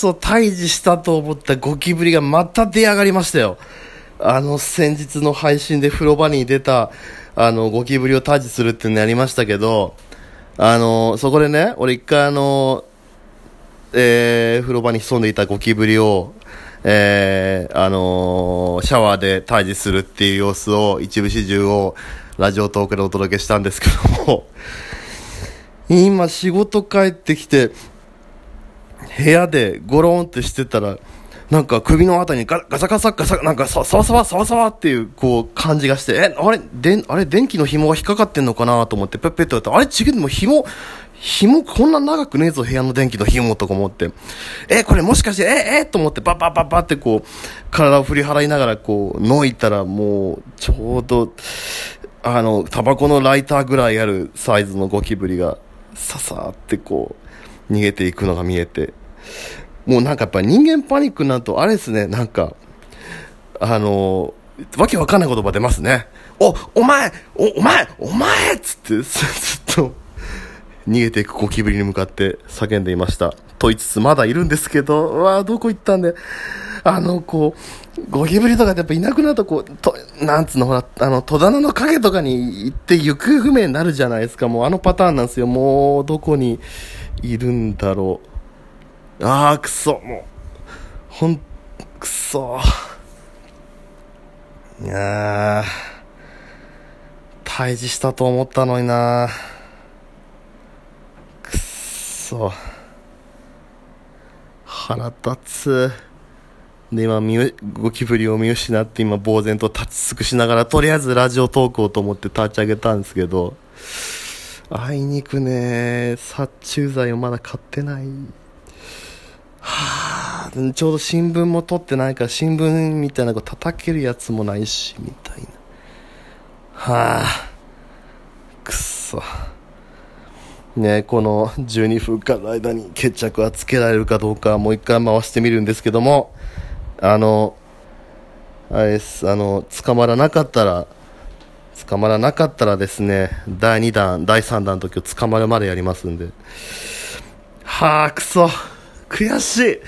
そ退治したと思ったゴキブリがまた出上がりましたよ。あの、先日の配信で風呂場に出た、あの、ゴキブリを退治するっていうのやりましたけど、あの、そこでね、俺一回あの、えー、風呂場に潜んでいたゴキブリを、えー、あのー、シャワーで退治するっていう様子を、一部始終を、ラジオトークでお届けしたんですけども、今仕事帰ってきて、部屋でゴロンってしてたら、なんか首のあたりにガガサガサガサ、なんかサワサワサワサワっていうこう感じがして、え、あれ、であれ電気の紐が引っかかってんのかなと思ってペッペッとやったら、あれ違う、でも紐、紐こんな長くねえぞ、部屋の電気の紐とか思って。え、これもしかして、え、え、と思ってパッパッパッパってこう、体を振り払いながらこう、のいたらもう、ちょうど、あの、タバコのライターぐらいあるサイズのゴキブリが、ささーってこう、逃げていくのが見えて、もうなんかやっぱ人間パニックになると、あれですね、なんか、あのわけわかんない言葉出ますね。お、お前お、お前お前つって、ずっと、逃げていくゴキブリに向かって叫んでいました。と言いつつまだいるんですけど、うわどこ行ったんで、あの、こう、ゴキブリとかってやっぱいなくなると、こう、と、なんつうの、ほら、あの、戸棚の影とかに行って行方不明になるじゃないですか。もうあのパターンなんですよ。もう、どこにいるんだろう。ああ、くそ、もう、ほん、くそ。いや退治したと思ったのになくそ。腹立つ。で、今、ゴキブリを見失って、今、呆然と立ち尽くしながら、とりあえずラジオトークをと思って立ち上げたんですけど、あいにくね、殺虫剤をまだ買ってない。はあ、ちょうど新聞も取ってないから新聞みたいなこう叩けるやつもないし、みたいな。はあ、くっそ。ねこの12分間の間に決着はつけられるかどうかもう一回回してみるんですけども、あの、あれです、あの、捕まらなかったら、捕まらなかったらですね、第2弾、第3弾の時を捕まるまでやりますんで。はあ、くそ。悔しい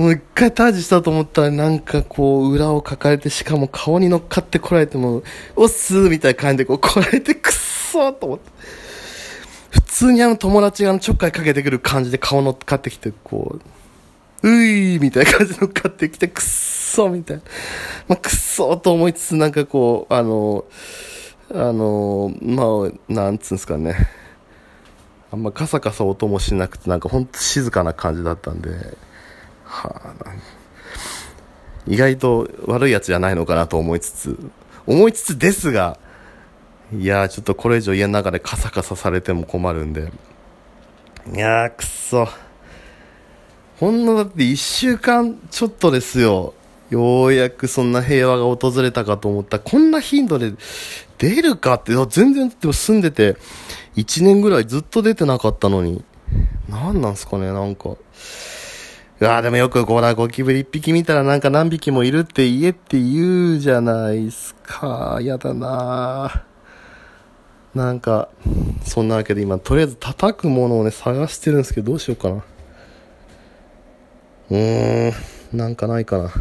もう一回タージしたと思ったらなんかこう裏をかかれてしかも顔に乗っかってこられてもおっすーみたいな感じでこう来られてくっそーと思って普通にあの友達があのちょっかいかけてくる感じで顔乗っかってきてこうういーみたいな感じで乗っかってきてくっそみたいな。まあくっそーと思いつつなんかこうあのあのまあなんつうんですかね。あんまカサカサ音もしなくてなんかほんと静かな感じだったんで、はあ、意外と悪いやつじゃないのかなと思いつつ、思いつつですが、いやちょっとこれ以上家の中でカサカサされても困るんで、いやーくっそ。ほんのだって1週間ちょっとですよ。ようやくそんな平和が訪れたかと思ったこんな頻度で出るかって、全然でも住んでて、1年ぐらいずっと出てなかったのに。何なんすかね、なんか。うわでもよくこら、ゴキブリ1匹見たらなんか何匹もいるって言えって言うじゃないすか。やだななんか、そんなわけで今、とりあえず叩くものをね、探してるんですけど、どうしようかな。うーん、なんかないかな。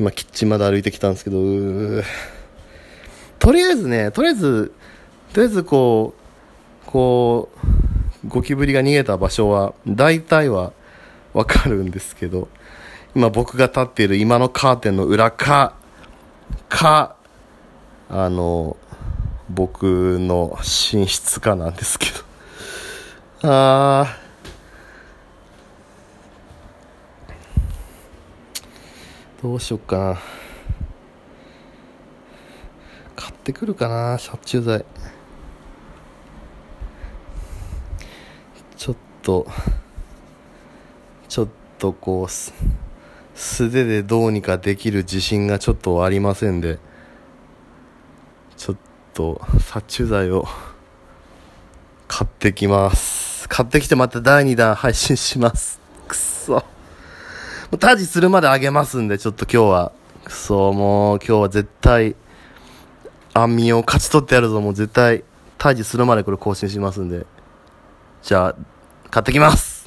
今、キッチンまで歩いてきたんですけど、とりあえずね、とりあえず、とりあえずこう、こう、ゴキブリが逃げた場所は、大体はわかるんですけど、今僕が立っている今のカーテンの裏か、か、あの、僕の寝室かなんですけど。ああ。どうしよっかな。買ってくるかな、殺虫剤。ちょっとちょっとこう素手でどうにかできる自信がちょっとありませんでちょっと殺虫剤を買ってきます買ってきてまた第2弾配信しますくそタジするまであげますんでちょっと今日はくそもう今日は絶対安眠を勝ち取ってやるぞもう絶対退治するまでこれ更新しますんで。じゃあ買ってきます。